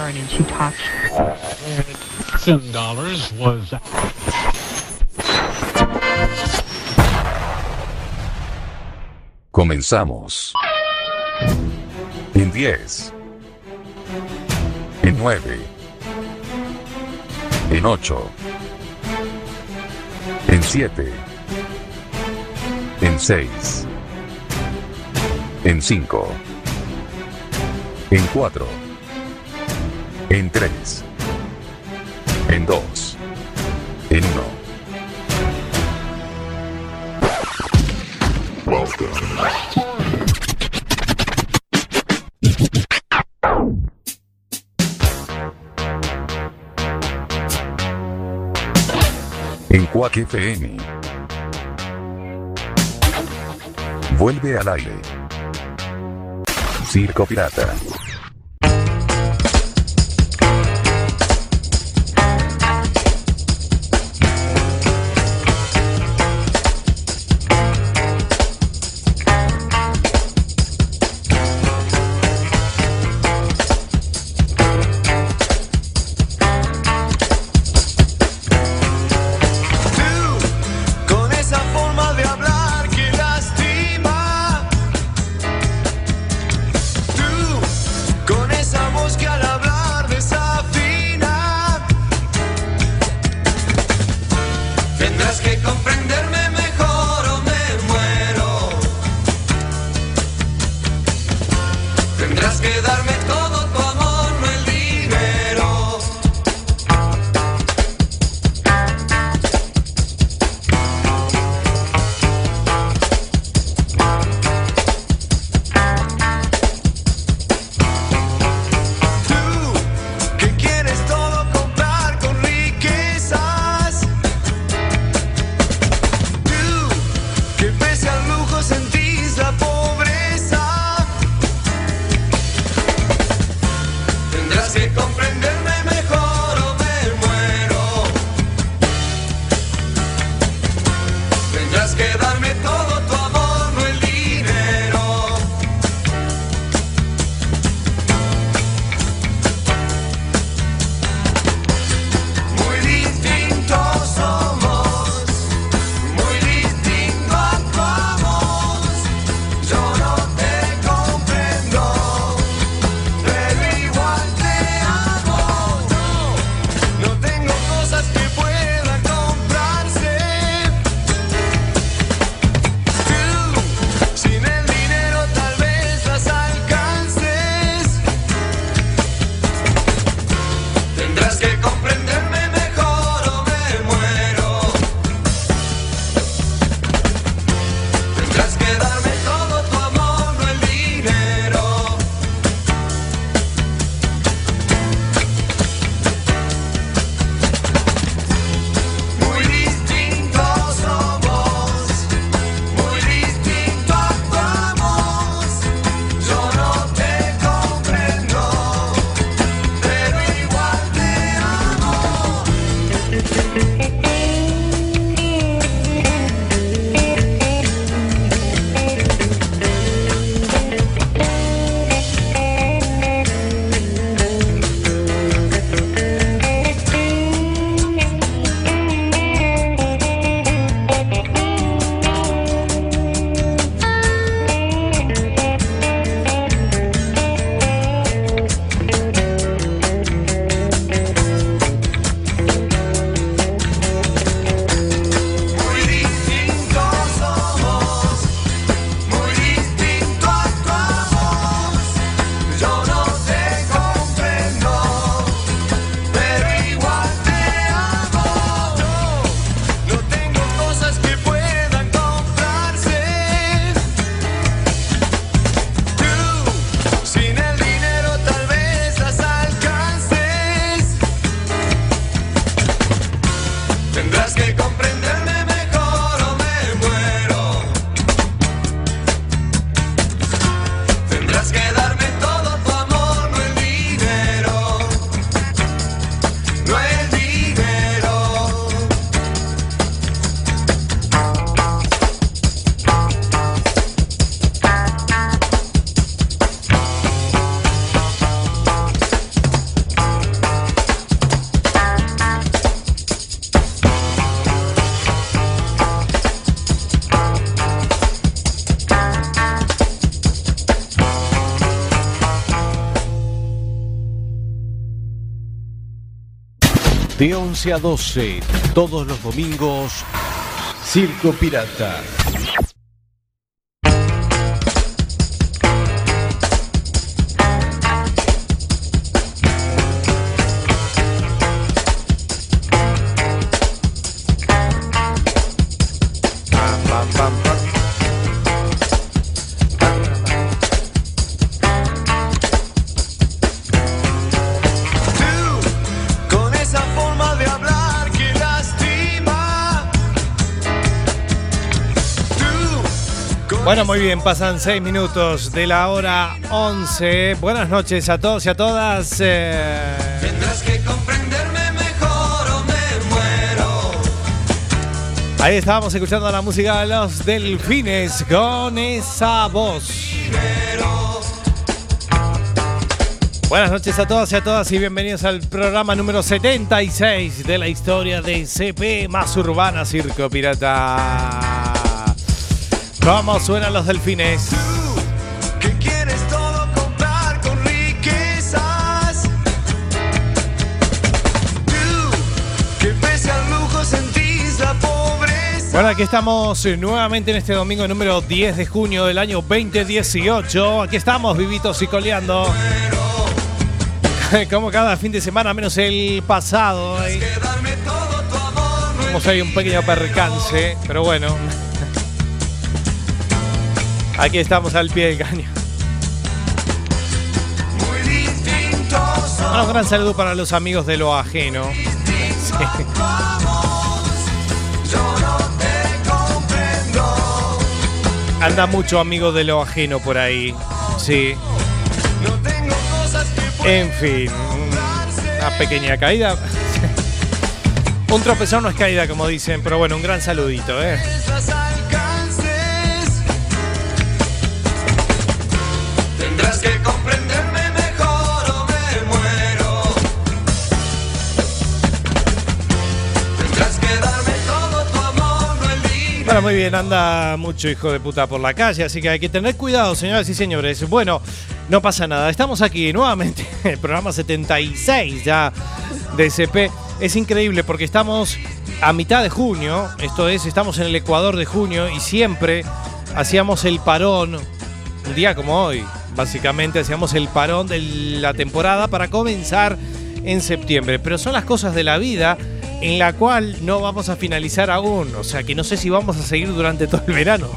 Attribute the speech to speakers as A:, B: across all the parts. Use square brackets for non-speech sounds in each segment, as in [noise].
A: Karen and she talks.
B: Ten dollars was
C: Comenzamos. En 10. En 9. En 8. En 7. En 6. En 5. En 4. En 3. En 2. En 1. En Quack FM. Vuelve al aire. Circo Pirata.
D: De
A: 11 a 12, todos los domingos, Circo Pirata.
E: Bueno, muy bien, pasan 6 minutos de la hora 11. Buenas noches a todos y a todas. eh,
D: Tendrás que comprenderme mejor o me muero.
E: ahí estábamos escuchando la música de los delfines con esa voz. Buenas noches a todos y a todas y bienvenidos al programa número 76 de la historia de CP más urbana Circo Pirata. ¿Cómo suenan los delfines?
D: Que quieres todo comprar con riquezas. Tú, que pese al lujo sentís la pobreza.
E: Bueno, aquí estamos eh, nuevamente en este domingo número 10 de junio del año 2018. Aquí estamos vivitos y coleando. [laughs] Como cada fin de semana, menos el pasado. Tuvimos ahí un pequeño percance, pero bueno. Aquí estamos al pie del. Bueno, un gran saludo para los amigos de lo ajeno. [laughs] Anda mucho amigo de lo ajeno por ahí. Sí. En fin, una pequeña caída. [laughs] Un tropezón no es caída, como dicen, pero bueno, un gran saludito, ¿eh? Muy bien, anda mucho hijo de puta por la calle, así que hay que tener cuidado, señoras y señores. Bueno, no pasa nada, estamos aquí nuevamente, [laughs] el programa 76 ya de CP. Es increíble porque estamos a mitad de junio, esto es, estamos en el Ecuador de junio y siempre hacíamos el parón, un día como hoy, básicamente hacíamos el parón de la temporada para comenzar en septiembre. Pero son las cosas de la vida en la cual no vamos a finalizar aún. O sea que no sé si vamos a seguir durante todo el verano.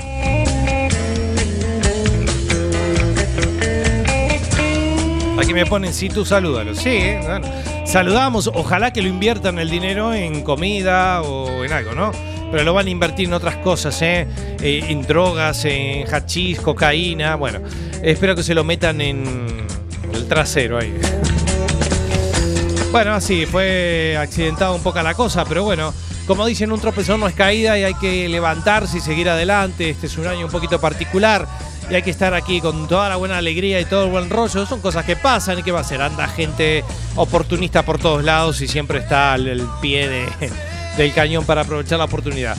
E: Aquí me ponen, sí, tú salúdalo. Sí, ¿eh? saludamos. Ojalá que lo inviertan el dinero en comida o en algo, ¿no? Pero lo van a invertir en otras cosas, ¿eh? Eh, en drogas, en hachís, cocaína. Bueno, espero que se lo metan en el trasero ahí. Bueno, así fue accidentada un poco la cosa, pero bueno, como dicen, un tropezón no es caída y hay que levantarse y seguir adelante. Este es un año un poquito particular y hay que estar aquí con toda la buena alegría y todo el buen rollo. Son cosas que pasan y que va a ser. Anda gente oportunista por todos lados y siempre está al, pie de- del cañón para aprovechar la oportunidad.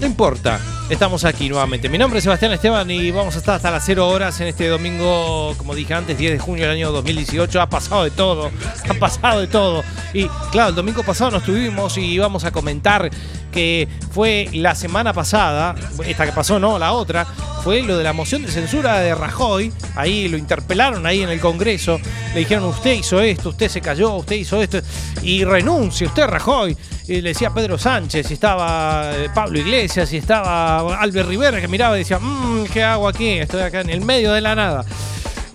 E: No importa, estamos aquí nuevamente. Mi nombre es Sebastián Esteban y vamos a estar hasta las 0 horas en este domingo, como dije antes, 10 de junio del año 2018. Ha pasado de todo, ha pasado de todo. Y claro, el domingo pasado nos tuvimos y íbamos a comentar que fue la semana pasada, esta que pasó, no, la otra, fue lo de la moción de censura de Rajoy. Ahí lo interpelaron ahí en el Congreso. Le dijeron, usted hizo esto, usted se cayó, usted hizo esto. Y renuncie, usted Rajoy. Y le decía Pedro Sánchez, y estaba eh, Pablo Iglesias, y estaba Albert Rivera, que miraba y decía, mmm, ¿qué hago aquí? Estoy acá en el medio de la nada.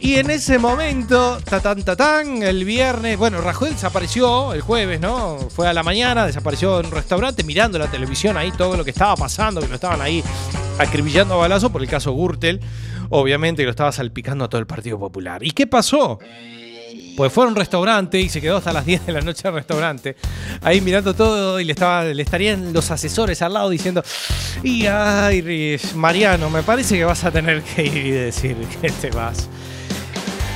E: Y en ese momento, tatán, tatán, el viernes, bueno, Rajoy desapareció el jueves, ¿no? Fue a la mañana, desapareció en un restaurante mirando la televisión ahí, todo lo que estaba pasando, que lo estaban ahí acribillando a balazo por el caso Gürtel, obviamente que lo estaba salpicando a todo el Partido Popular. ¿Y qué pasó? Pues fue a un restaurante y se quedó hasta las [laughs] 10 de la noche al restaurante, ahí mirando todo y le, estaba, le estarían los asesores al lado diciendo, y ay, Mariano, me parece que vas a tener que ir y decir que te vas.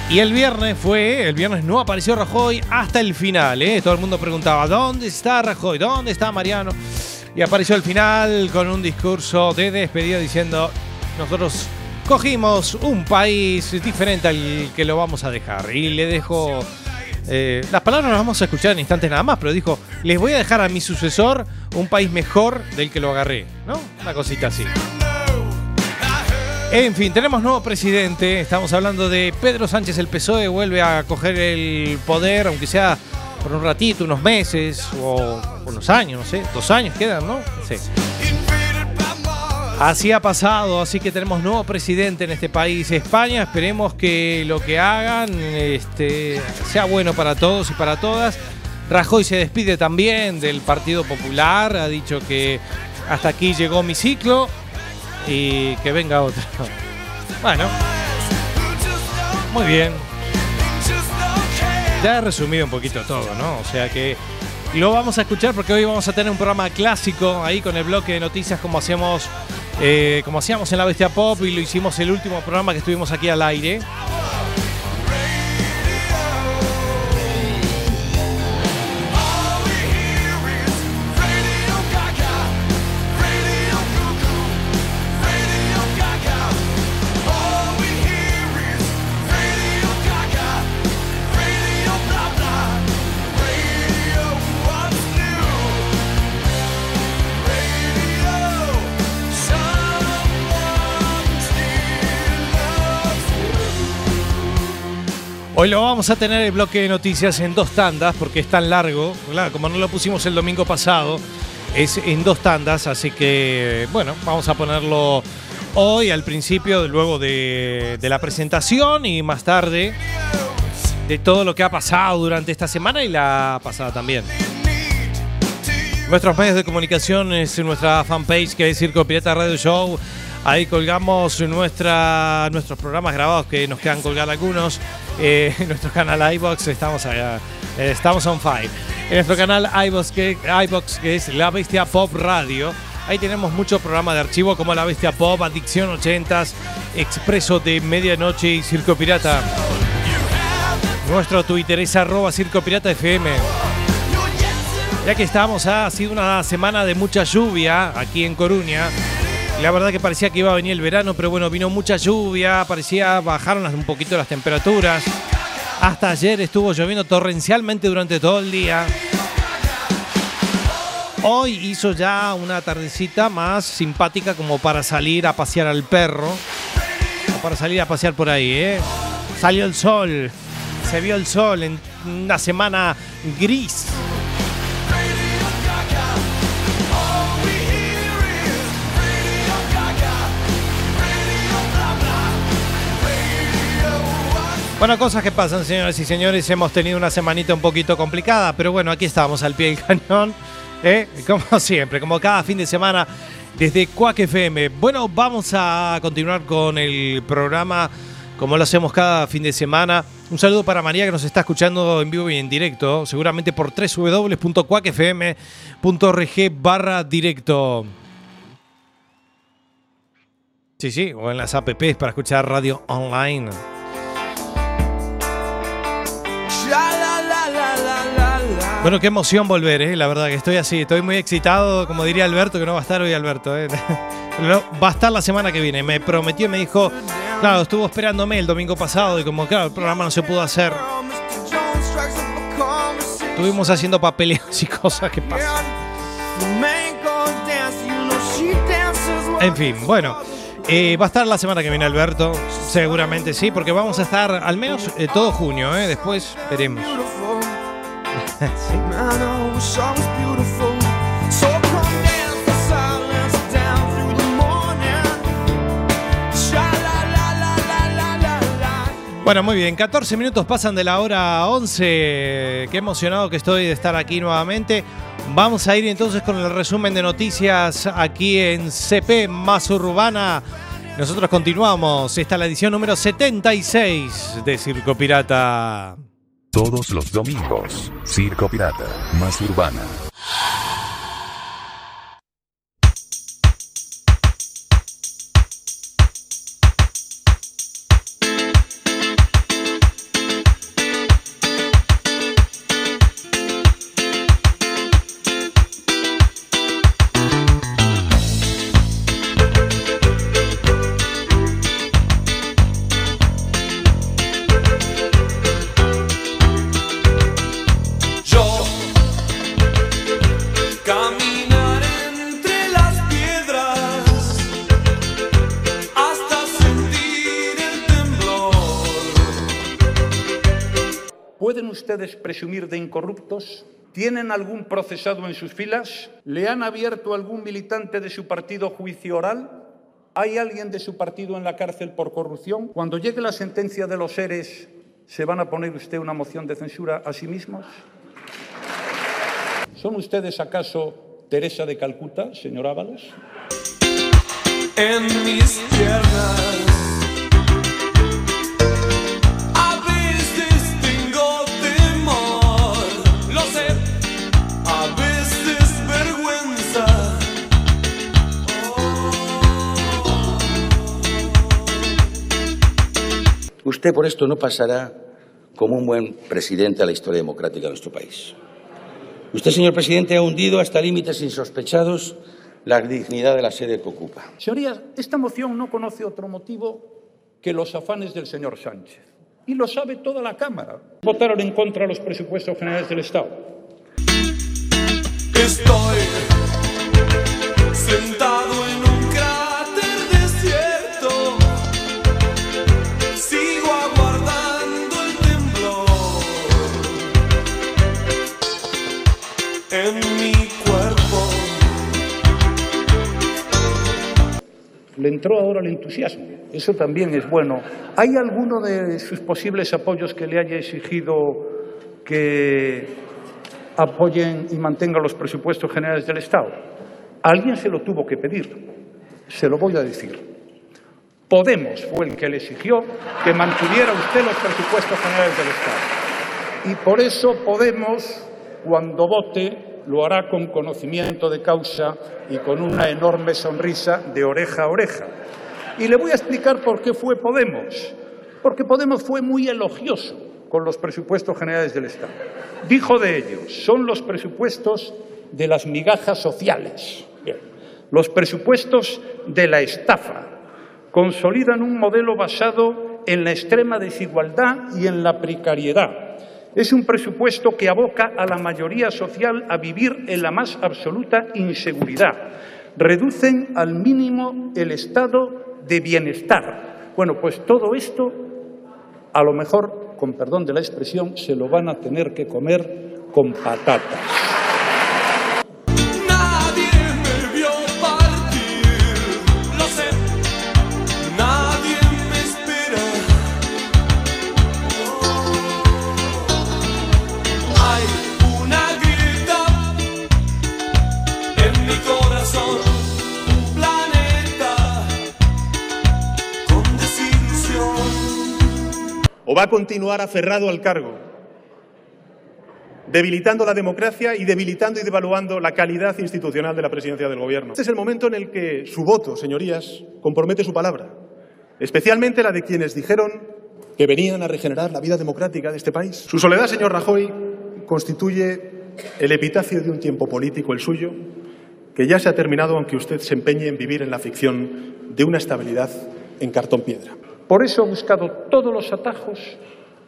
E: Y el viernes fue, el viernes no apareció Rajoy hasta el final, ¿eh? Todo el mundo preguntaba, ¿dónde está Rajoy? ¿Dónde está Mariano? Y apareció al final con un discurso de despedida diciendo, nosotros cogimos un país diferente al que lo vamos a dejar. Y le dejo... eh, las palabras las vamos a escuchar en instantes nada más, pero dijo, les voy a dejar a mi sucesor un país mejor del que lo agarré, ¿no? Una cosita así. En fin, tenemos nuevo presidente. Estamos hablando de Pedro Sánchez. El PSOE vuelve a coger el poder, aunque sea por un ratito, unos meses o unos años, no sé. Dos años quedan, ¿no? Sí. Así ha pasado, así que tenemos nuevo presidente en este país, España. Esperemos que lo que hagan este, sea bueno para todos y para todas. Rajoy se despide también del Partido Popular, ha dicho que hasta aquí llegó mi ciclo y que venga otro. Bueno, muy bien. Ya he resumido un poquito todo, ¿no? O sea que lo vamos a escuchar porque hoy vamos a tener un programa clásico ahí con el bloque de noticias como hacemos, eh, como hacíamos en la Bestia Pop y lo hicimos el último programa que estuvimos aquí al aire. Hoy lo vamos a tener el bloque de noticias en dos tandas porque es tan largo. Claro, como no lo pusimos el domingo pasado, es en dos tandas, así que bueno, vamos a ponerlo hoy al principio, luego de, de la presentación y más tarde de todo lo que ha pasado durante esta semana y la pasada también. Nuestros medios de comunicación es nuestra fanpage que es Circo Pirata Radio Show. Ahí colgamos nuestra, nuestros programas grabados que nos quedan colgar algunos. Eh, en [laughs] nuestro canal iBox estamos allá, eh, estamos on fire. En nuestro canal iBox que, que es La Bestia Pop Radio. Ahí tenemos muchos programas de archivo como La Bestia Pop, Adicción 80s, Expreso de Medianoche y Circo Pirata. Nuestro Twitter es arroba Circo Pirata FM. Ya que estamos, ha sido una semana de mucha lluvia aquí en Coruña. La verdad que parecía que iba a venir el verano, pero bueno, vino mucha lluvia, parecía bajaron un poquito las temperaturas. Hasta ayer estuvo lloviendo torrencialmente durante todo el día. Hoy hizo ya una tardecita más simpática como para salir a pasear al perro. O para salir a pasear por ahí, ¿eh? Salió el sol. Se vio el sol en una semana gris. Bueno, cosas que pasan, señoras y señores. Hemos tenido una semanita un poquito complicada, pero bueno, aquí estamos al pie del [laughs] cañón. ¿eh? Como siempre, como cada fin de semana desde Cuac FM. Bueno, vamos a continuar con el programa como lo hacemos cada fin de semana. Un saludo para María que nos está escuchando en vivo y en directo, seguramente por www.cuacfm.org barra directo. Sí, sí, o en las apps para escuchar radio online. Bueno, qué emoción volver, ¿eh? la verdad que estoy así, estoy muy excitado, como diría Alberto, que no va a estar hoy Alberto, ¿eh? [laughs] No, va a estar la semana que viene, me prometió, me dijo, claro, estuvo esperándome el domingo pasado y como claro, el programa no se pudo hacer, estuvimos haciendo papeleos y [laughs] cosas que pasan. En fin, bueno, eh, va a estar la semana que viene Alberto, seguramente sí, porque vamos a estar al menos eh, todo junio, ¿eh? después veremos. [laughs] Bueno, muy bien, 14 minutos pasan de la hora 11. Qué emocionado que estoy de estar aquí nuevamente. Vamos a ir entonces con el resumen de noticias aquí en CP Más Urbana. Nosotros continuamos. Esta es la edición número 76 de Circo Pirata.
C: Todos los domingos, Circo Pirata, más urbana.
F: Presumir de incorruptos? ¿Tienen algún procesado en sus filas? ¿Le han abierto algún militante de su partido juicio oral? ¿Hay alguien de su partido en la cárcel por corrupción? Cuando llegue la sentencia de los seres, ¿se van a poner usted una moción de censura a sí mismos? ¿Son ustedes acaso Teresa de Calcuta, señor Ábalos?
D: En mis piernas
G: Usted por esto no pasará como un buen presidente a la historia democrática de nuestro país. Usted, señor presidente, ha hundido hasta límites insospechados la dignidad de la sede que ocupa.
F: Señorías, esta moción no conoce otro motivo que los afanes del señor Sánchez. Y lo sabe toda la Cámara. Votaron en contra de los presupuestos generales del Estado.
D: Estoy sentado en
F: Entró ahora el entusiasmo. Eso también es bueno. ¿Hay alguno de sus posibles apoyos que le haya exigido que apoyen y mantengan los presupuestos generales del Estado? Alguien se lo tuvo que pedir. Se lo voy a decir. Podemos fue el que le exigió que mantuviera usted los presupuestos generales del Estado. Y por eso Podemos, cuando vote, lo hará con conocimiento de causa y con una enorme sonrisa de oreja a oreja. Y le voy a explicar por qué fue Podemos. Porque Podemos fue muy elogioso con los presupuestos generales del Estado. Dijo de ellos, son los presupuestos de las migajas sociales, Bien. los presupuestos de la estafa. Consolidan un modelo basado en la extrema desigualdad y en la precariedad. Es un presupuesto que aboca a la mayoría social a vivir en la más absoluta inseguridad. Reducen al mínimo el estado de bienestar. Bueno, pues todo esto, a lo mejor, con perdón de la expresión, se lo van a tener que comer con patatas.
H: A continuar aferrado al cargo, debilitando la democracia y debilitando y devaluando la calidad institucional de la presidencia del Gobierno. Este es el momento en el que su voto, señorías, compromete su palabra, especialmente la de quienes dijeron que venían a regenerar la vida democrática de este país. Su soledad, señor Rajoy, constituye el epitafio de un tiempo político, el suyo, que ya se ha terminado aunque usted se empeñe en vivir en la ficción de una estabilidad en cartón piedra.
F: Por eso ha buscado todos los atajos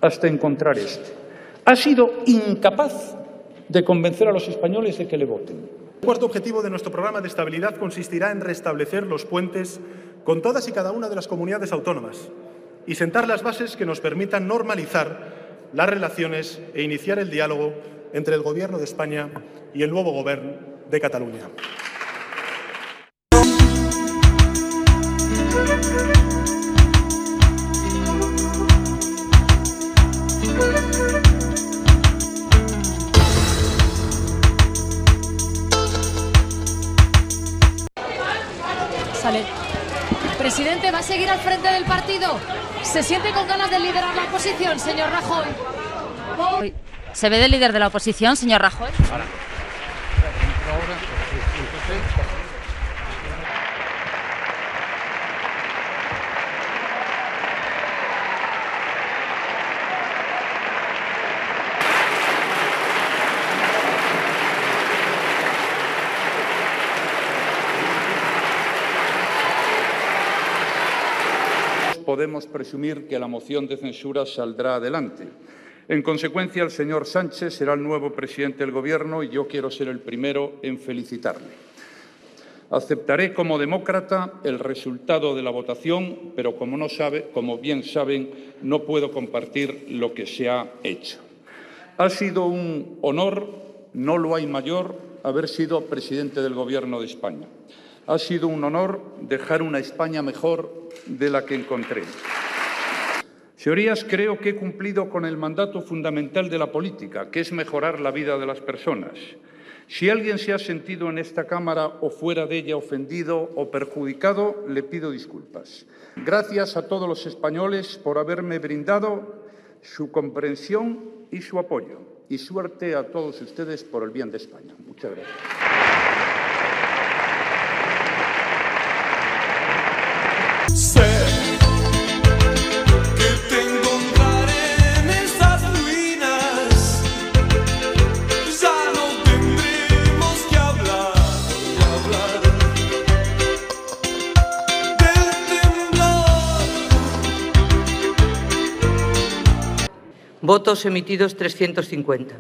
F: hasta encontrar este. Ha sido incapaz de convencer a los españoles de que le voten.
H: El cuarto objetivo de nuestro programa de estabilidad consistirá en restablecer los puentes con todas y cada una de las comunidades autónomas y sentar las bases que nos permitan normalizar las relaciones e iniciar el diálogo entre el Gobierno de España y el nuevo Gobierno de Cataluña.
I: ¿Va a seguir al frente del partido? ¿Se siente con ganas de liderar la oposición, señor Rajoy?
J: ¿Se ve del líder de la oposición, señor Rajoy?
F: Podemos presumir que la moción de censura saldrá adelante. En consecuencia, el señor Sánchez será el nuevo presidente del Gobierno y yo quiero ser el primero en felicitarle. Aceptaré como demócrata el resultado de la votación, pero como, no sabe, como bien saben, no puedo compartir lo que se ha hecho. Ha sido un honor, no lo hay mayor, haber sido presidente del Gobierno de España. Ha sido un honor dejar una España mejor de la que encontré. Señorías, creo que he cumplido con el mandato fundamental de la política, que es mejorar la vida de las personas. Si alguien se ha sentido en esta Cámara o fuera de ella ofendido o perjudicado, le pido disculpas. Gracias a todos los españoles por haberme brindado su comprensión y su apoyo. Y suerte a todos ustedes por el bien de España. Muchas gracias.
D: Sé que te encontraré en esas ruinas. Ya no tendremos que hablar, hablar del temblor.
K: Votos emitidos 350.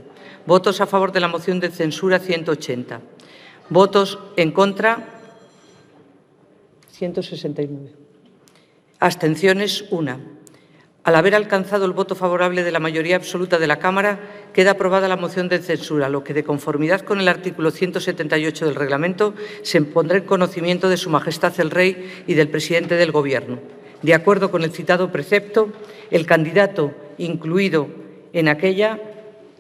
K: Votos a favor de la moción de censura 180. Votos en contra 169. Abstenciones 1. Al haber alcanzado el voto favorable de la mayoría absoluta de la Cámara, queda aprobada la moción de censura, lo que, de conformidad con el artículo 178 del reglamento, se pondrá en conocimiento de Su Majestad el Rey y del presidente del Gobierno. De acuerdo con el citado precepto, el candidato incluido en aquella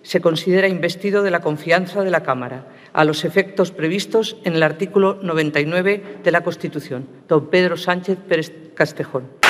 K: se considera investido de la confianza de la Cámara, a los efectos previstos en el artículo 99 de la Constitución. Don Pedro Sánchez Pérez Castejón.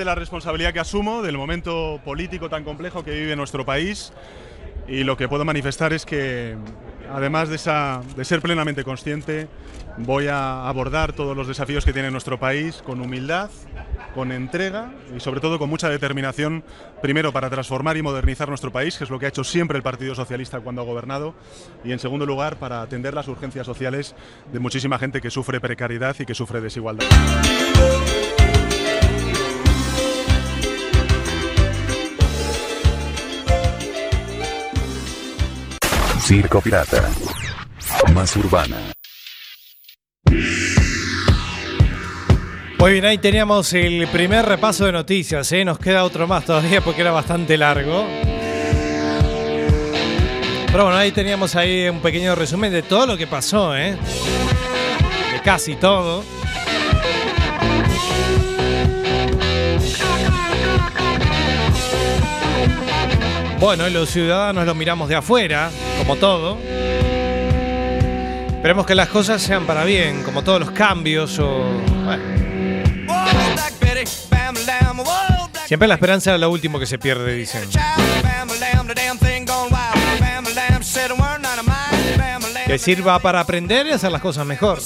H: De la responsabilidad que asumo, del momento político tan complejo que vive nuestro país y lo que puedo manifestar es que, además de, esa- de ser plenamente consciente, voy a abordar todos los desafíos que tiene nuestro país con humildad, con entrega y sobre todo con mucha determinación, primero para transformar y modernizar nuestro país, que es lo que ha hecho siempre el Partido Socialista cuando ha gobernado, y en segundo lugar para atender las urgencias sociales de muchísima gente que sufre precariedad y que sufre desigualdad.
C: Circo Pirata. Más urbana.
E: Muy bien, ahí teníamos el primer repaso de noticias. ¿eh? Nos queda otro más todavía porque era bastante largo. Pero bueno, ahí teníamos ahí un pequeño resumen de todo lo que pasó, ¿eh? De casi todo. Bueno, los ciudadanos lo miramos de afuera, como todo. Esperemos que las cosas sean para bien, como todos los cambios o... Siempre la esperanza es lo último que se pierde, dicen. Que sirva para aprender y hacer las cosas mejor.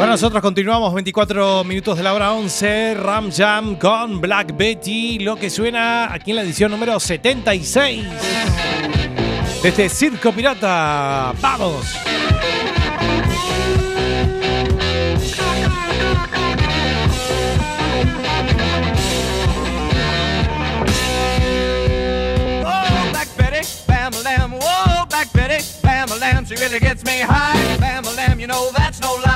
E: Bueno, nosotros continuamos 24 minutos de la hora 11, Ram Jam con Black Betty, lo que suena aquí en la edición número 76 de este Circo Pirata. ¡Vamos!
D: She really gets me high. Bam lamb, you know that's no lie.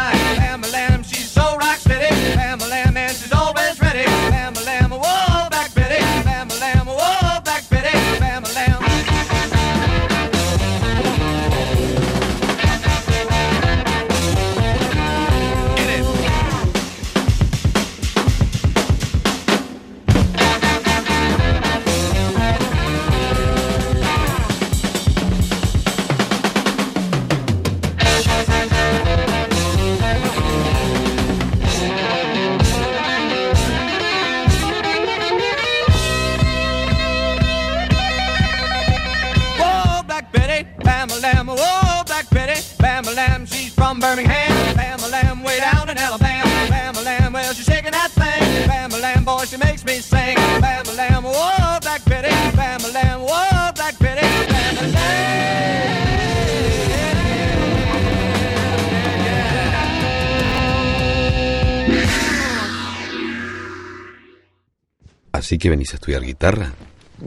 L: Que venís a estudiar guitarra.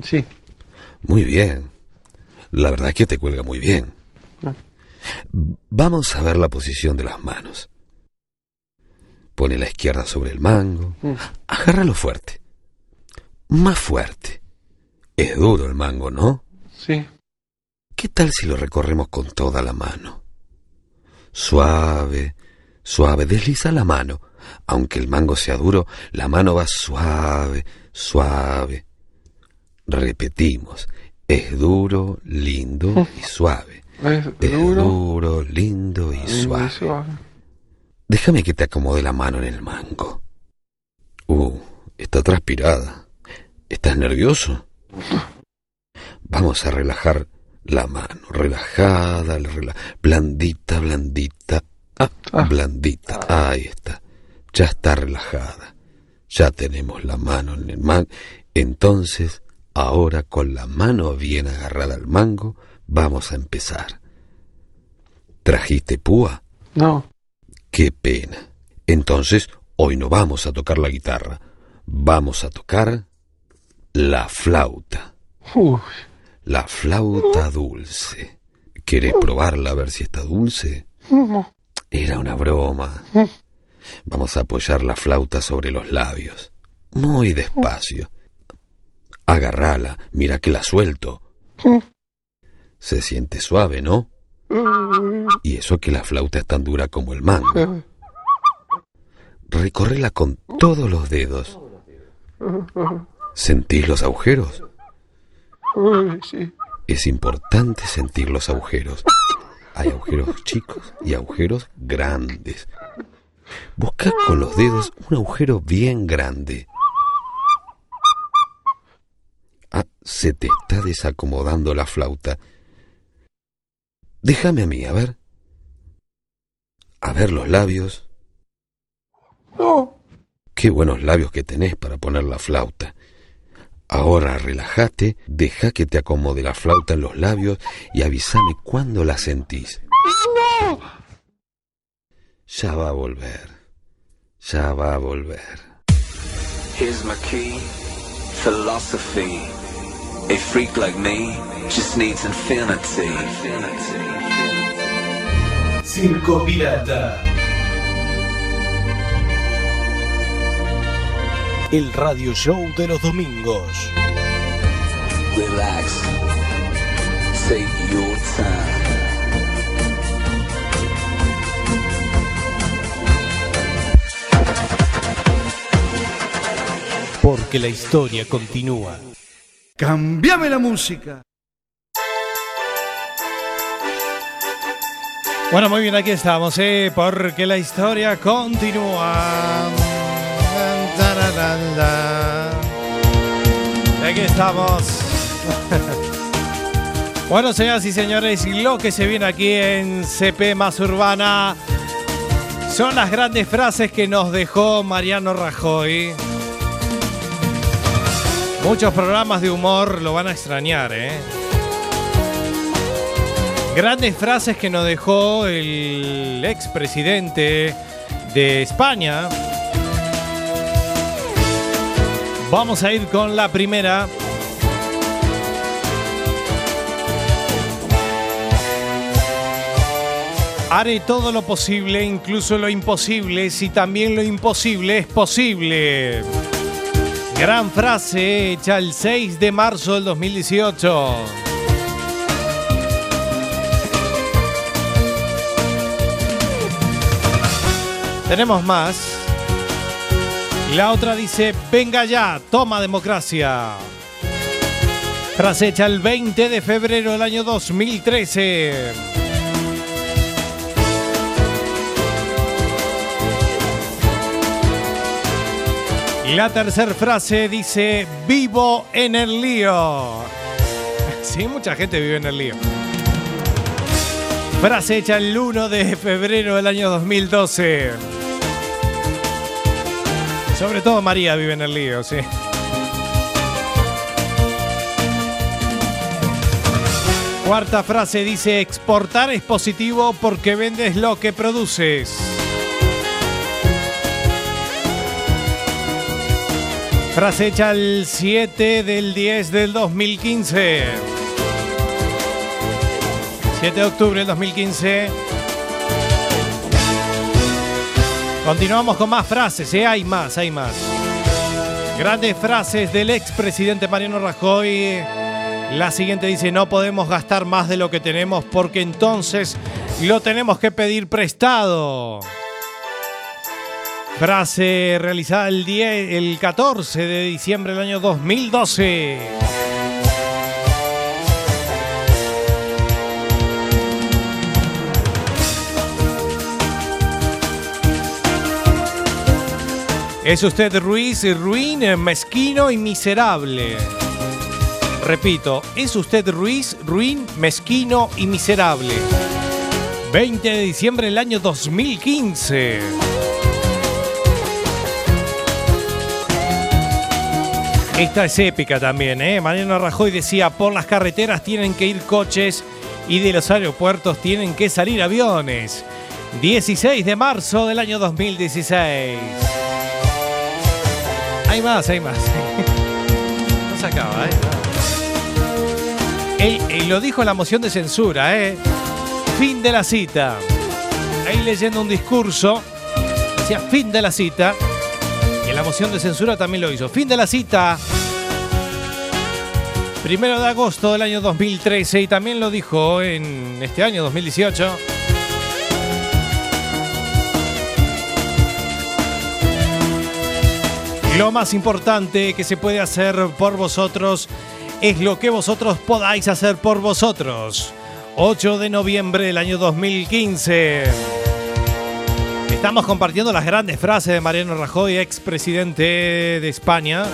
M: Sí.
L: Muy bien. La verdad es que te cuelga muy bien.
M: Ah.
L: Vamos a ver la posición de las manos. Pone la izquierda sobre el mango.
M: Mm.
L: Agárralo fuerte. Más fuerte. Es duro el mango, ¿no?
M: Sí.
L: ¿Qué tal si lo recorremos con toda la mano? Suave, suave, desliza la mano. Aunque el mango sea duro, la mano va suave, suave. Repetimos, es duro, lindo [laughs] y suave.
M: Es
L: Es
M: duro.
L: duro, lindo y suave.
M: suave.
L: Déjame que te acomode la mano en el mango. Uh, está transpirada. ¿Estás nervioso? [laughs] Vamos a relajar la mano. Relajada, rela- blandita, blandita. Ah, blandita. Ahí está. Ya está relajada. Ya tenemos la mano en el mango. Entonces, ahora con la mano bien agarrada al mango, vamos a empezar. ¿Trajiste púa?
M: No.
L: Qué pena. Entonces, hoy no vamos a tocar la guitarra. Vamos a tocar la flauta. La flauta dulce. ¿Querés probarla a ver si está dulce?
M: No.
L: Era una broma. Vamos a apoyar la flauta sobre los labios. Muy despacio. Agarrala, mira que la suelto. Se siente suave, ¿no? Y eso que la flauta es tan dura como el mango. Recórrela con todos los dedos. ¿Sentís los agujeros? Es importante sentir los agujeros. Hay agujeros chicos y agujeros grandes. Busca con los dedos un agujero bien grande. Ah, se te está desacomodando la flauta. Déjame a mí, a ver. A ver los labios.
M: No.
L: Qué buenos labios que tenés para poner la flauta. Ahora relájate, deja que te acomode la flauta en los labios y avísame cuándo la sentís.
M: No.
L: Ya va a volver. Ya va a volver.
N: Here's my key, philosophy. A freak like me just needs infinity.
A: Circo Pirata. El radio show de los domingos.
N: Relax. Take your time.
A: Porque la historia continúa.
O: Cambiame la música.
E: Bueno, muy bien, aquí estamos, ¿eh? Porque la historia continúa. Aquí estamos. [laughs] Bueno, señoras y señores, y lo que se viene aquí en CP Más Urbana son las grandes frases que nos dejó Mariano Rajoy. Muchos programas de humor lo van a extrañar, ¿eh? Grandes frases que nos dejó el expresidente de España. Vamos a ir con la primera. Haré todo lo posible, incluso lo imposible, si también lo imposible es posible. Gran frase hecha el 6 de marzo del 2018. Tenemos más. La otra dice, venga ya, toma democracia. Frase hecha el 20 de febrero del año 2013. La tercera frase dice, vivo en el lío. [laughs] Sí, mucha gente vive en el lío. Frase hecha el 1 de febrero del año 2012. Sobre todo María vive en el lío, sí. Cuarta frase dice, exportar es positivo porque vendes lo que produces. Frase hecha el 7 del 10 del 2015. 7 de octubre del 2015. Continuamos con más frases, ¿eh? hay más, hay más. Grandes frases del expresidente Mariano Rajoy. La siguiente dice, no podemos gastar más de lo que tenemos porque entonces lo tenemos que pedir prestado. Frase realizada el, 10, el 14 de diciembre del año 2012. Es usted Ruiz, ruin, mezquino y miserable. Repito, es usted Ruiz, ruin, mezquino y miserable. 20 de diciembre del año 2015. Esta es épica también, ¿eh? Mariano Rajoy decía, por las carreteras tienen que ir coches y de los aeropuertos tienen que salir aviones. 16 de marzo del año 2016. Hay más, hay más. [laughs] No se acaba, ¿eh? Él, lo dijo la moción de censura, ¿eh? Fin de la cita. Ahí leyendo un discurso, decía fin de la cita. En la moción de censura también lo hizo. Fin de la cita. Primero de agosto del año 2013 y también lo dijo en este año 2018. Lo más importante que se puede hacer por vosotros es lo que vosotros podáis hacer por vosotros. 8 de noviembre del año 2015. Estamos compartiendo las grandes frases de Mariano Rajoy, expresidente de España.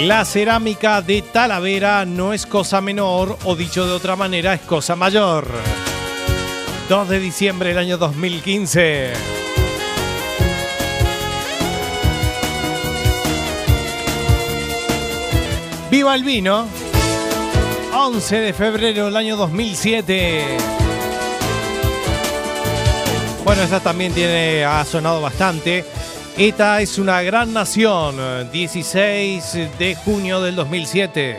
E: La cerámica de Talavera no es cosa menor, o dicho de otra manera, es cosa mayor. 2 de diciembre del año 2015. ¡Viva el vino! 11 de febrero del año 2007. Bueno, esta también tiene, ha sonado bastante. Esta es una gran nación, 16 de junio del 2007.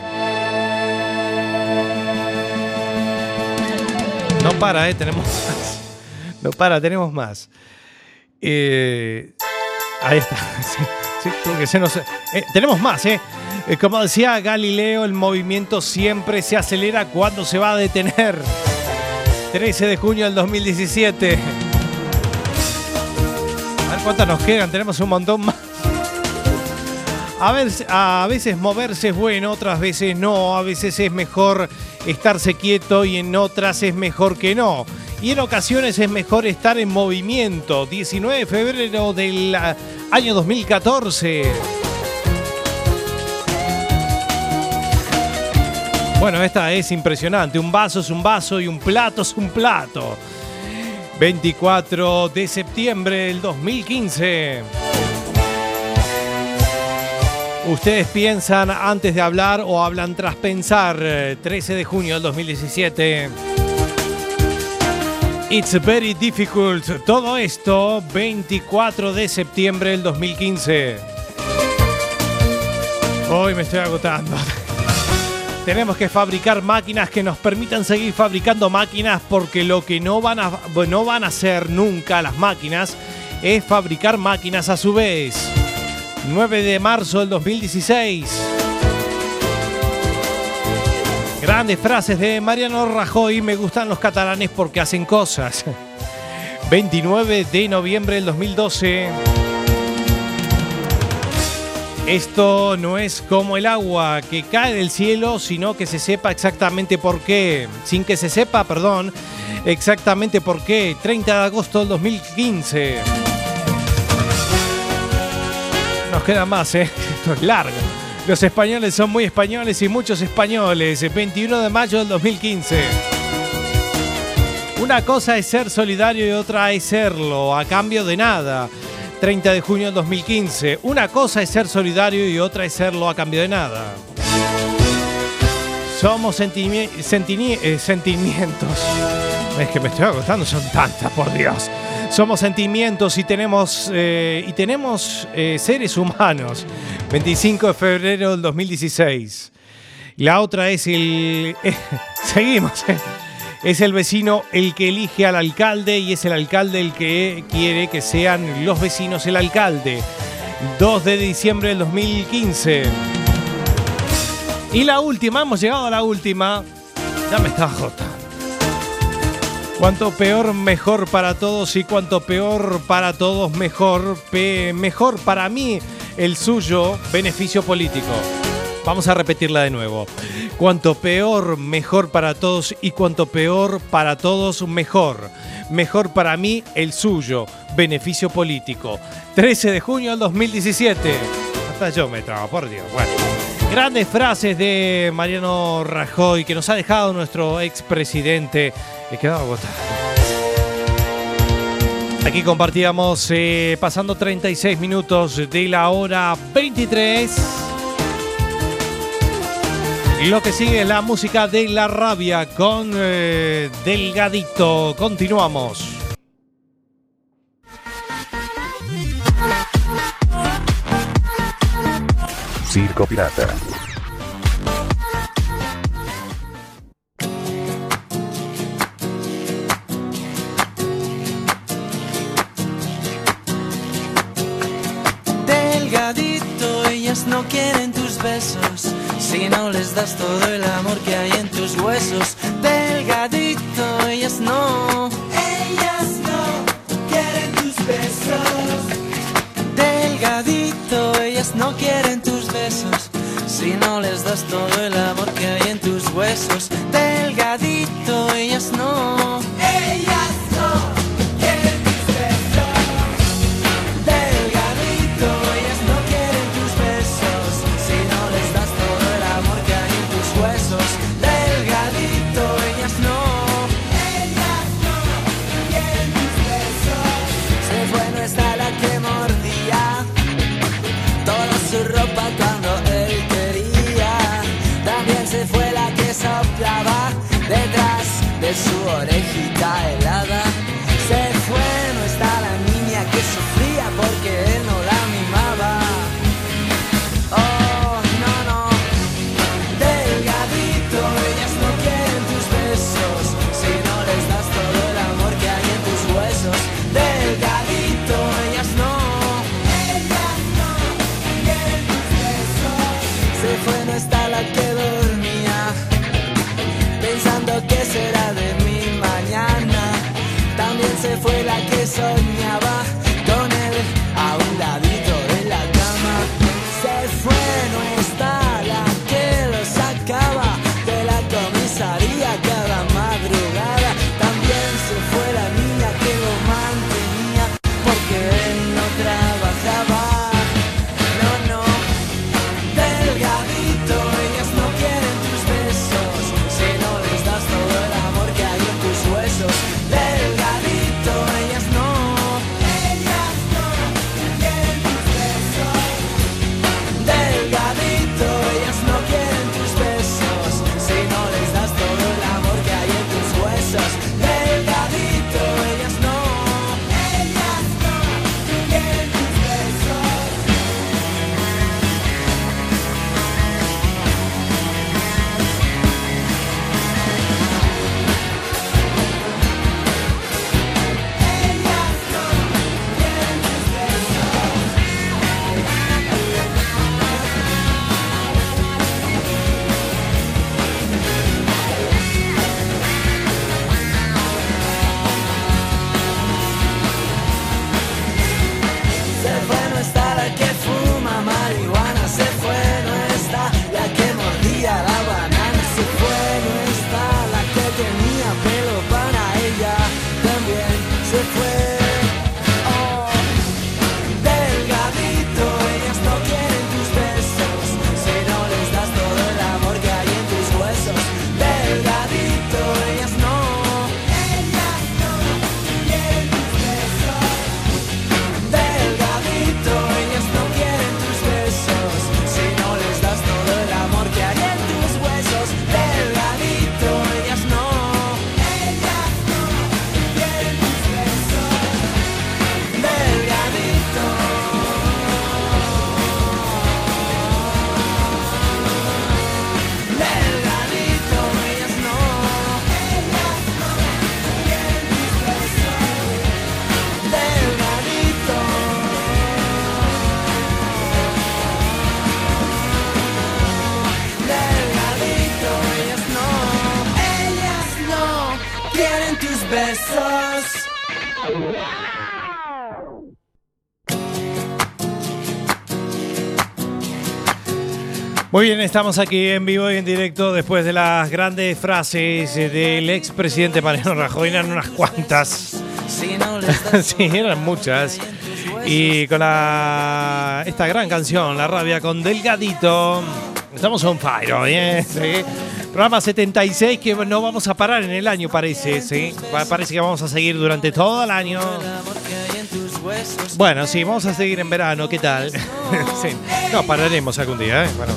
E: No para, ¿eh? Tenemos más. No para, tenemos más. Eh, ahí está. [laughs] Sí, sí, porque se nos- eh, tenemos más, ¿eh? Eh, Como decía Galileo, el movimiento siempre se acelera cuando se va a detener. 13 de junio del 2017. A ver cuántas nos quedan, tenemos un montón más. A, ver, a veces moverse es bueno, otras veces no, a veces es mejor estarse quieto y en otras es mejor que no. Y en ocasiones es mejor estar en movimiento. 19 de febrero del ah, año 2014. Bueno, esta es impresionante. Un vaso es un vaso y un plato es un plato. 24 de septiembre del 2015. Ustedes piensan antes de hablar o hablan tras pensar. Eh, 13 de junio del 2017. It's very difficult. Todo esto 24 de septiembre del 2015. Hoy me estoy agotando. Tenemos que fabricar máquinas que nos permitan seguir fabricando máquinas porque lo que no van a, no van a hacer nunca las máquinas es fabricar máquinas a su vez. 9 de marzo del 2016. Grandes frases de Mariano Rajoy. Me gustan los catalanes porque hacen cosas. [laughs] 29 de noviembre del 2012. Esto no es como el agua que cae del cielo, sino que se sepa exactamente por qué. Sin que se sepa, perdón, exactamente por qué. 30 de agosto del 2015. Nos queda más, ¿eh? [laughs] Esto es largo. Los españoles son muy españoles y muchos españoles. 21 de mayo del 2015. Una cosa es ser solidario y otra es serlo, a cambio de nada. 30 de junio del 2015. Una cosa es ser solidario y otra es serlo a cambio de nada. Somos eh, sentimientos. [laughs] Es que me estoy agotando, son tantas, por Dios. Somos sentimientos y tenemos, eh, y tenemos eh, seres humanos. 25 de febrero del 2016. La otra es el... [laughs] seguimos. Es el vecino el que elige al alcalde y es el alcalde el que quiere que sean los vecinos el alcalde. 2 de diciembre del 2015. Y la última, hemos llegado a la última. Ya me estaba agotando. Cuanto peor, mejor para todos y cuanto peor para todos, mejor. Pe- mejor para mí, el suyo, beneficio político. Vamos a repetirla de nuevo. Cuanto peor, mejor para todos y cuanto peor para todos, mejor. Mejor para mí, el suyo, beneficio político. 13 de junio del 2017. Hasta yo me trago, por Dios. Bueno. Grandes frases de Mariano Rajoy que nos ha dejado nuestro expresidente. He quedado agotado. Aquí compartíamos, eh, pasando 36 minutos de la hora 23. Lo que sigue es la música de la rabia con eh, Delgadito. Continuamos.
C: Circo Pirata.
P: Ellas no quieren tus besos. Si no les das todo el amor que hay en tus huesos. Delgadito, ellas no. Ellas no quieren tus besos. Delgadito, ellas no quieren tus besos. Si no les das todo el amor que hay en tus huesos. Delgadito, ellas no.
E: Muy bien, estamos aquí en vivo y en directo después de las grandes frases del expresidente Mariano Rajoy. Eran unas cuantas. [laughs] Sí, eran muchas. Y con la, esta gran canción, La Rabia con Delgadito. Estamos on fire hoy, ¿eh? Sí. Programa 76 que no vamos a parar en el año, parece, ¿sí? Pa- Parece que vamos a seguir durante todo el año. Bueno, sí, vamos a seguir en verano, ¿qué tal? [laughs] Sí. No, pararemos algún día, ¿eh? Bueno.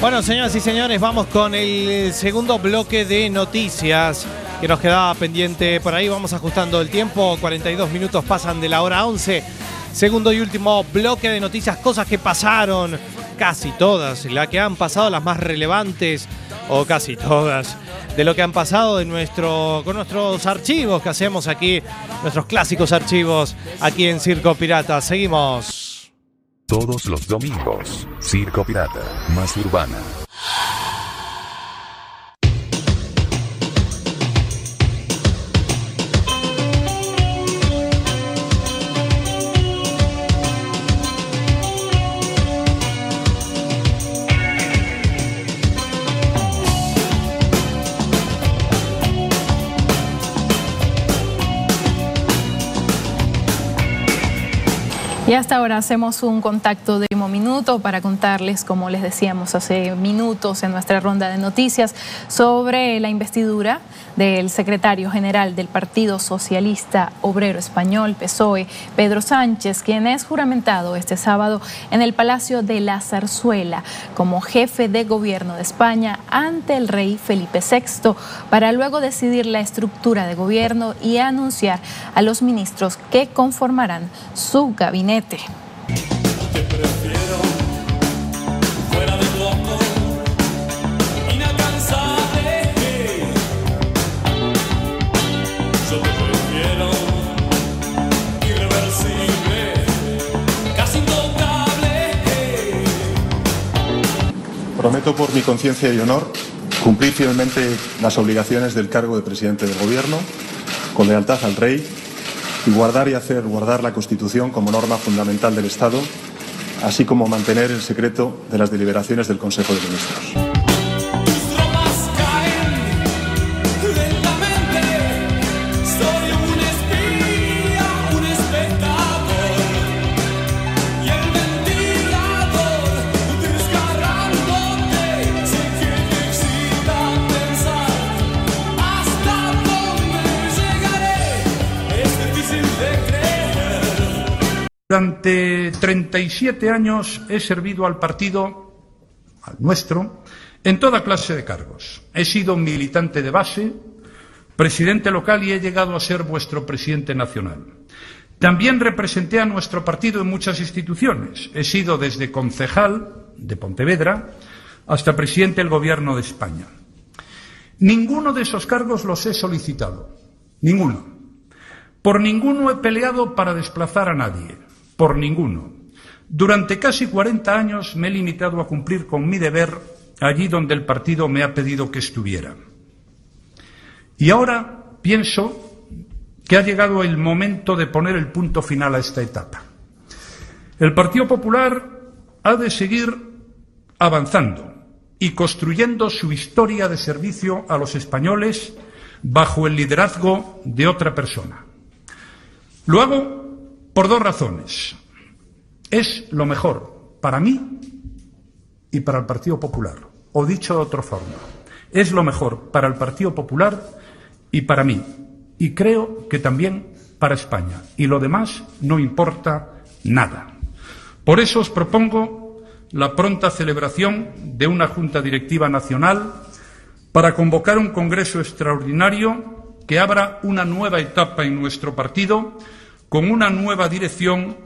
E: Bueno, señoras y señores, vamos con el segundo bloque de noticias que nos quedaba pendiente por ahí. Vamos ajustando el tiempo. 42 minutos pasan de la hora 11. Segundo y último bloque de noticias, cosas que pasaron. Casi todas, las que han pasado, las más relevantes, o casi todas, de lo que han pasado de nuestro, con nuestros archivos que hacemos aquí, nuestros clásicos archivos aquí en Circo Pirata. Seguimos.
C: Todos los domingos, Circo Pirata, más urbana.
Q: Y hasta ahora hacemos un contacto de último minuto para contarles, como les decíamos hace minutos en nuestra ronda de noticias, sobre la investidura del secretario general del Partido Socialista Obrero Español, PSOE, Pedro Sánchez, quien es juramentado este sábado en el Palacio de la Zarzuela como jefe de gobierno de España ante el rey Felipe VI, para luego decidir la estructura de gobierno y anunciar a los ministros que conformarán su gabinete.
P: Fuera de loco, inalcanzable. Yo te prefiero irreversible, casi intocable.
H: Prometo por mi conciencia y honor cumplir fielmente las obligaciones del cargo de presidente del Gobierno, con lealtad al Rey y guardar y hacer guardar la Constitución como norma fundamental del Estado, así como mantener el secreto de las deliberaciones del Consejo de Ministros.
F: Durante 37 años he servido al partido, al nuestro, en toda clase de cargos. He sido militante de base, presidente local y he llegado a ser vuestro presidente nacional. También representé a nuestro partido en muchas instituciones. He sido desde concejal de Pontevedra hasta presidente del Gobierno de España. Ninguno de esos cargos los he solicitado. Ninguno. Por ninguno he peleado para desplazar a nadie. Por ninguno. Durante casi 40 años me he limitado a cumplir con mi deber allí donde el partido me ha pedido que estuviera. Y ahora pienso que ha llegado el momento de poner el punto final a esta etapa. El Partido Popular ha de seguir avanzando y construyendo su historia de servicio a los españoles bajo el liderazgo de otra persona. Lo por dos razones. Es lo mejor para mí y para el Partido Popular. O dicho de otra forma, es lo mejor para el Partido Popular y para mí. Y creo que también para España. Y lo demás no importa nada. Por eso os propongo la pronta celebración de una Junta Directiva Nacional para convocar un Congreso extraordinario que abra una nueva etapa en nuestro partido con una nueva dirección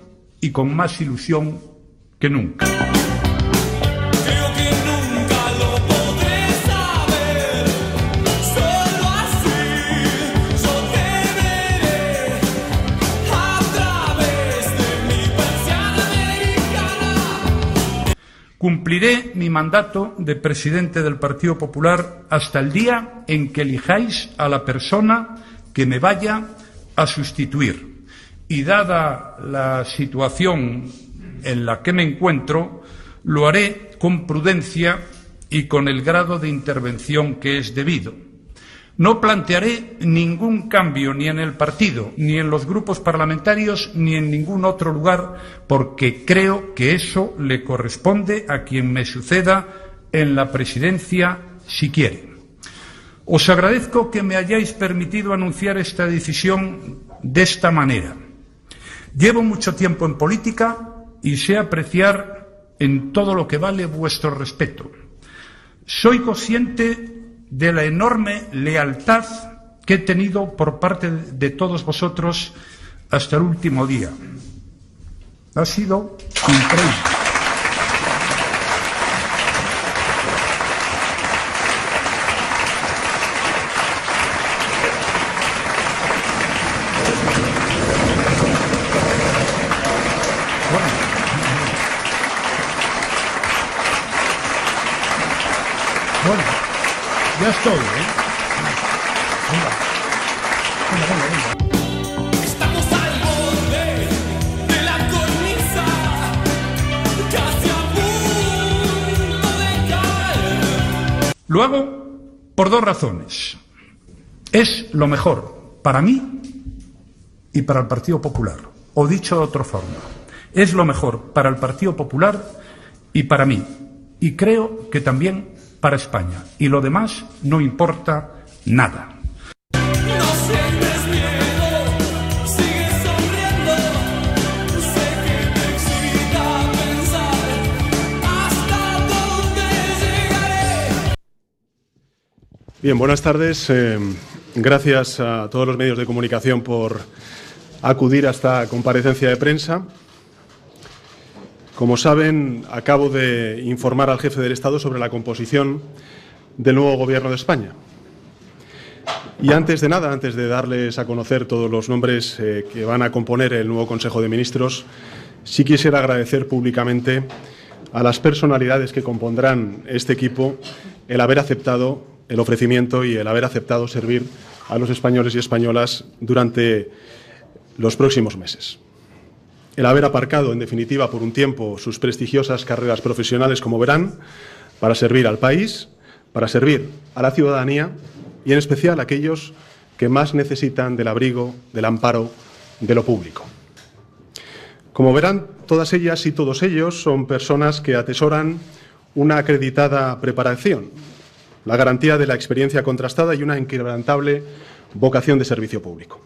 F: y con más ilusión que nunca. Cumpliré mi mandato de presidente del Partido Popular hasta el día en que elijáis a la persona que me vaya a sustituir. Y dada la situación en la que me encuentro, lo haré con prudencia y con el grado de intervención que es debido. No plantearé ningún cambio ni en el partido, ni en los grupos parlamentarios, ni en ningún otro lugar, porque creo que eso le corresponde a quien me suceda en la presidencia si quiere. Os agradezco que me hayáis permitido anunciar esta decisión de esta manera. Llevo mucho tiempo en política y sé apreciar en todo lo que vale vuestro respeto. Soy consciente de la enorme lealtad que he tenido por parte de todos vosotros hasta el último día. Ha sido increíble. Bueno, estoy, ¿eh? Venga. Venga, venga, venga. Lo hago por dos razones. Es lo mejor para mí y para el Partido Popular. O dicho de otra forma, es lo mejor para el Partido Popular y para mí. Y creo que también para España. Y lo demás no importa nada.
H: Bien, buenas tardes. Eh, gracias a todos los medios de comunicación por acudir a esta comparecencia de prensa. Como saben, acabo de informar al jefe del Estado sobre la composición del nuevo Gobierno de España. Y antes de nada, antes de darles a conocer todos los nombres eh, que van a componer el nuevo Consejo de Ministros, sí quisiera agradecer públicamente a las personalidades que compondrán este equipo el haber aceptado el ofrecimiento y el haber aceptado servir a los españoles y españolas durante los próximos meses. El haber aparcado, en definitiva, por un tiempo sus prestigiosas carreras profesionales, como verán, para servir al país, para servir a la ciudadanía y, en especial, a aquellos que más necesitan del abrigo, del amparo, de lo público. Como verán, todas ellas y todos ellos son personas que atesoran una acreditada preparación, la garantía de la experiencia contrastada y una inquebrantable vocación de servicio público.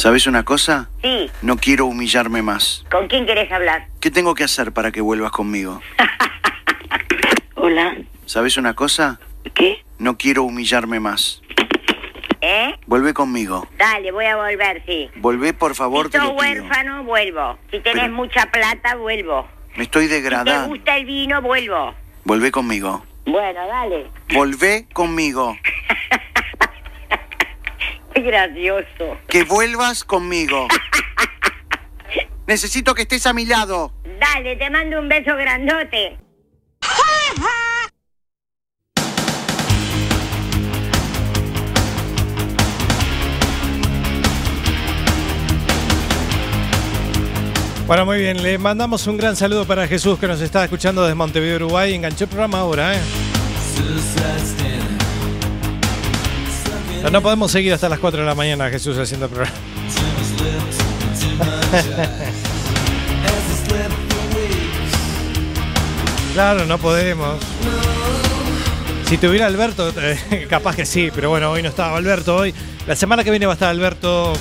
R: ¿Sabes una cosa?
S: Sí.
R: No quiero humillarme más.
S: ¿Con quién querés hablar?
R: ¿Qué tengo que hacer para que vuelvas conmigo? [laughs]
S: Hola.
R: ¿Sabes una cosa?
S: ¿Qué?
R: No quiero humillarme más.
S: ¿Eh?
R: Vuelve conmigo.
S: Dale, voy a volver, sí.
R: Volvé, por favor,
S: si
R: te
S: sos huérfano, vuelvo. Si tenés
R: Pero-
S: mucha plata, vuelvo.
R: Me estoy
S: Si te
R: degradando.
S: gusta el vino, vuelvo.
R: Volvé conmigo.
S: Bueno, dale.
R: Volvé conmigo. [laughs]
S: Gracioso.
R: Que vuelvas conmigo. [laughs] Necesito que estés a mi lado.
S: Dale, te mando un beso grandote.
E: Bueno, muy bien, le mandamos un gran saludo para Jesús que nos está escuchando desde Montevideo, Uruguay. Enganchó el programa ahora, ¿eh? No, podemos seguir hasta las 4 de la mañana, Jesús, haciendo el programa. [laughs] Claro, no podemos. Si tuviera Alberto, eh, [laughs] capaz que sí, pero bueno, hoy no estaba Alberto. Hoy, la semana que viene va a estar Alberto.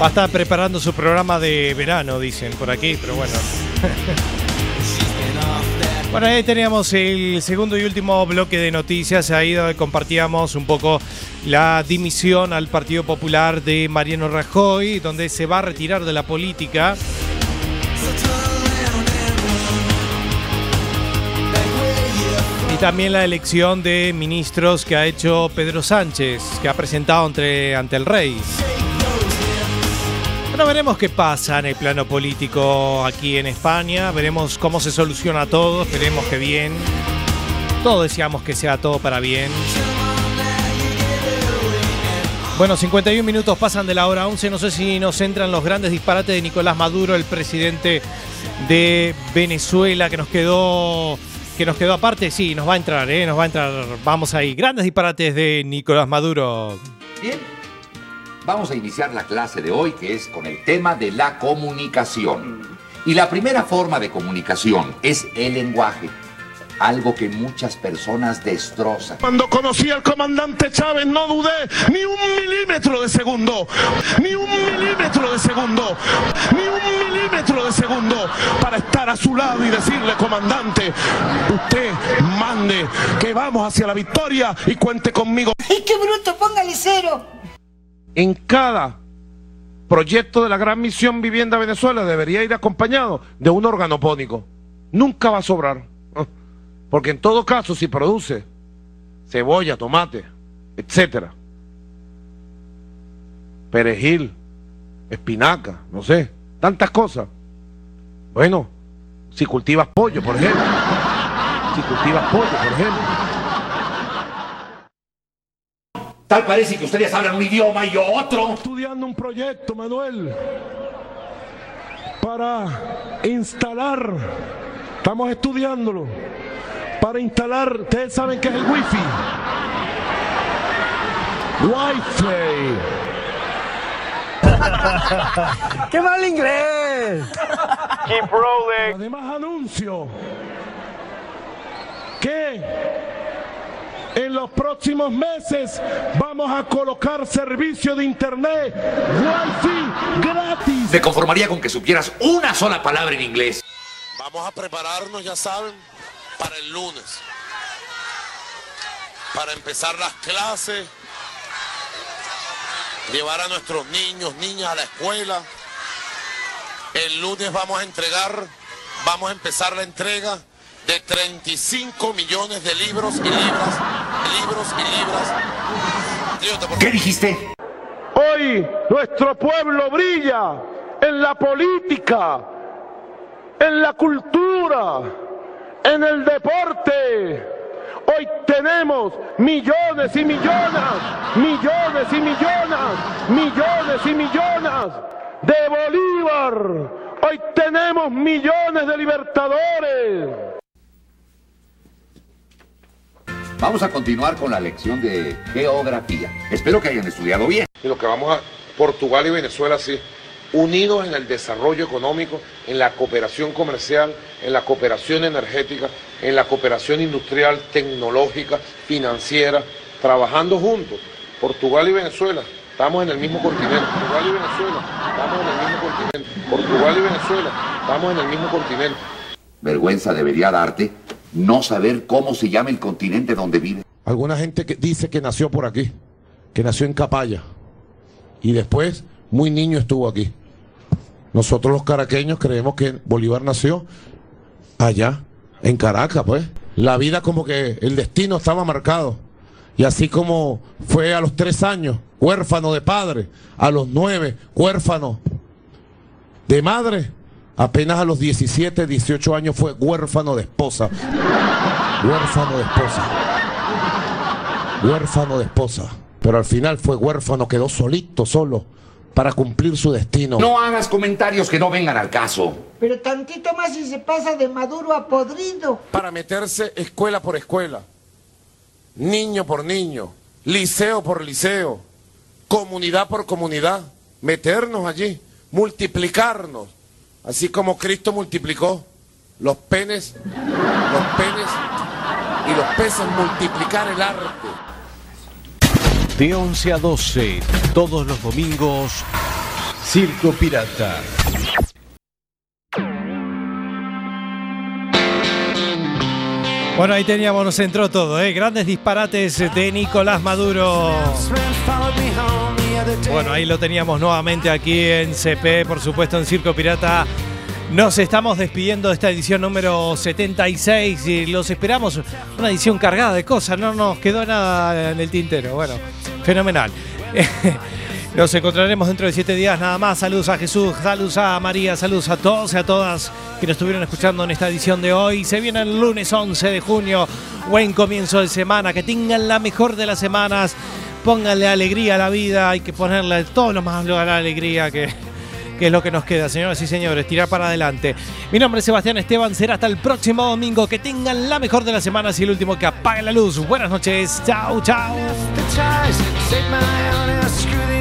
E: Va a estar preparando su programa de verano, dicen por aquí, pero bueno. [laughs] Bueno, ahí teníamos el segundo y último bloque de noticias, ahí donde compartíamos un poco la dimisión al Partido Popular de Mariano Rajoy, donde se va a retirar de la política. Y también la elección de ministros que ha hecho Pedro Sánchez, que ha presentado ante, ante el rey. Bueno, veremos qué pasa en el plano político aquí en España, veremos cómo se soluciona todo, esperemos que bien. Todos deseamos que sea todo para bien. Bueno, 51 minutos pasan de la hora 11, no sé si nos entran los grandes disparates de Nicolás Maduro, el presidente de Venezuela, que nos quedó que nos quedó aparte, sí, nos va a entrar, ¿eh? nos va a entrar, vamos ahí, grandes disparates de Nicolás Maduro.
T: Bien, vamos a iniciar la clase de hoy que es con el tema de la comunicación. Y la primera forma de comunicación es el lenguaje, algo que muchas personas destrozan.
M: Cuando conocí al comandante Chávez no dudé ni un milímetro de segundo, ni un milímetro de segundo, ni un milímetro de segundo para estar a su lado y decirle, comandante, usted mande que vamos hacia la victoria y cuente conmigo.
U: ¡Ay, qué bruto! Póngale cero.
M: En cada proyecto de la gran misión Vivienda Venezuela debería ir acompañado de un organopónico. Nunca va a sobrar. Porque en todo caso, si produce cebolla, tomate, etcétera, perejil, espinaca, no sé, tantas cosas. Bueno, si cultivas pollo, por ejemplo. Si cultivas pollo, por ejemplo.
T: Tal parece que ustedes hablan un idioma y yo otro.
M: Estudiando un proyecto, Manuel, para instalar, estamos estudiándolo, para instalar, ustedes saben qué es el wifi. Wi-Fi.
U: ¡Qué mal inglés!
M: Keep rolling. Además anuncio que en los próximos meses vamos a colocar servicio de internet Wi-Fi gratis.
T: Me conformaría con que supieras una sola palabra en inglés.
M: Vamos a prepararnos, ya saben, para el lunes. Para empezar las clases, llevar a nuestros niños, niñas a la escuela. El lunes vamos a entregar, vamos a empezar la entrega de 35 millones de libros y libras, libros y libras.
T: ¿Qué dijiste?
M: Hoy nuestro pueblo brilla en la política, en la cultura, en el deporte. Hoy tenemos millones y millones, millones y millones, millones y millones de Bolívar. Hoy tenemos millones de libertadores.
T: Vamos a continuar con la lección de geografía. Espero que hayan estudiado bien.
M: Y lo que vamos a Portugal y Venezuela sí, unidos en el desarrollo económico, en la cooperación comercial, en la cooperación energética, en la cooperación industrial, tecnológica, financiera, trabajando juntos. Portugal y Venezuela, estamos en el mismo continente. Portugal y Venezuela, estamos en el mismo continente. Portugal y Venezuela, estamos en el mismo continente.
T: Vergüenza debería darte no saber cómo se llama el continente donde vive.
M: Alguna gente que dice que nació por aquí, que nació en Capaya y después muy niño estuvo aquí. Nosotros los caraqueños creemos que Bolívar nació allá, en Caracas, pues. La vida como que el destino estaba marcado. Y así como fue a los tres años, huérfano de padre, a los nueve, huérfano de madre, apenas a los 17, 18 años fue huérfano de esposa. Huérfano de esposa. Huérfano de esposa. Pero al final fue huérfano, quedó solito, solo, para cumplir su destino.
T: No hagas comentarios que no vengan al caso.
U: Pero tantito más y se pasa de maduro a podrido.
M: Para meterse escuela por escuela, niño por niño, liceo por liceo, comunidad por comunidad, meternos allí, multiplicarnos, así como Cristo multiplicó los penes, los penes y los peces, multiplicar el arte.
A: De 11 a 12, todos los domingos, Circo Pirata.
E: Bueno, ahí teníamos, nos entró todo, ¿eh? Grandes disparates de Nicolás Maduro. Bueno, ahí lo teníamos nuevamente aquí en CP, por supuesto en Circo Pirata. Nos estamos despidiendo de esta edición número 76 y los esperamos. Una edición cargada de cosas, no nos quedó nada en el tintero. Bueno, fenomenal. [laughs] Nos encontraremos dentro de siete días nada más. Saludos a Jesús, saludos a María, saludos a todos y a todas que nos estuvieron escuchando en esta edición de hoy. Se viene el lunes 11 de junio. Buen comienzo de semana. Que tengan la mejor de las semanas. Pónganle alegría a la vida. Hay que ponerle todo lo más a la alegría que, que es lo que nos queda, señoras y señores. Tirar para adelante. Mi nombre es Sebastián Esteban. Será hasta el próximo domingo. Que tengan la mejor de las semanas y el último que apague la luz. Buenas noches. Chao, chao.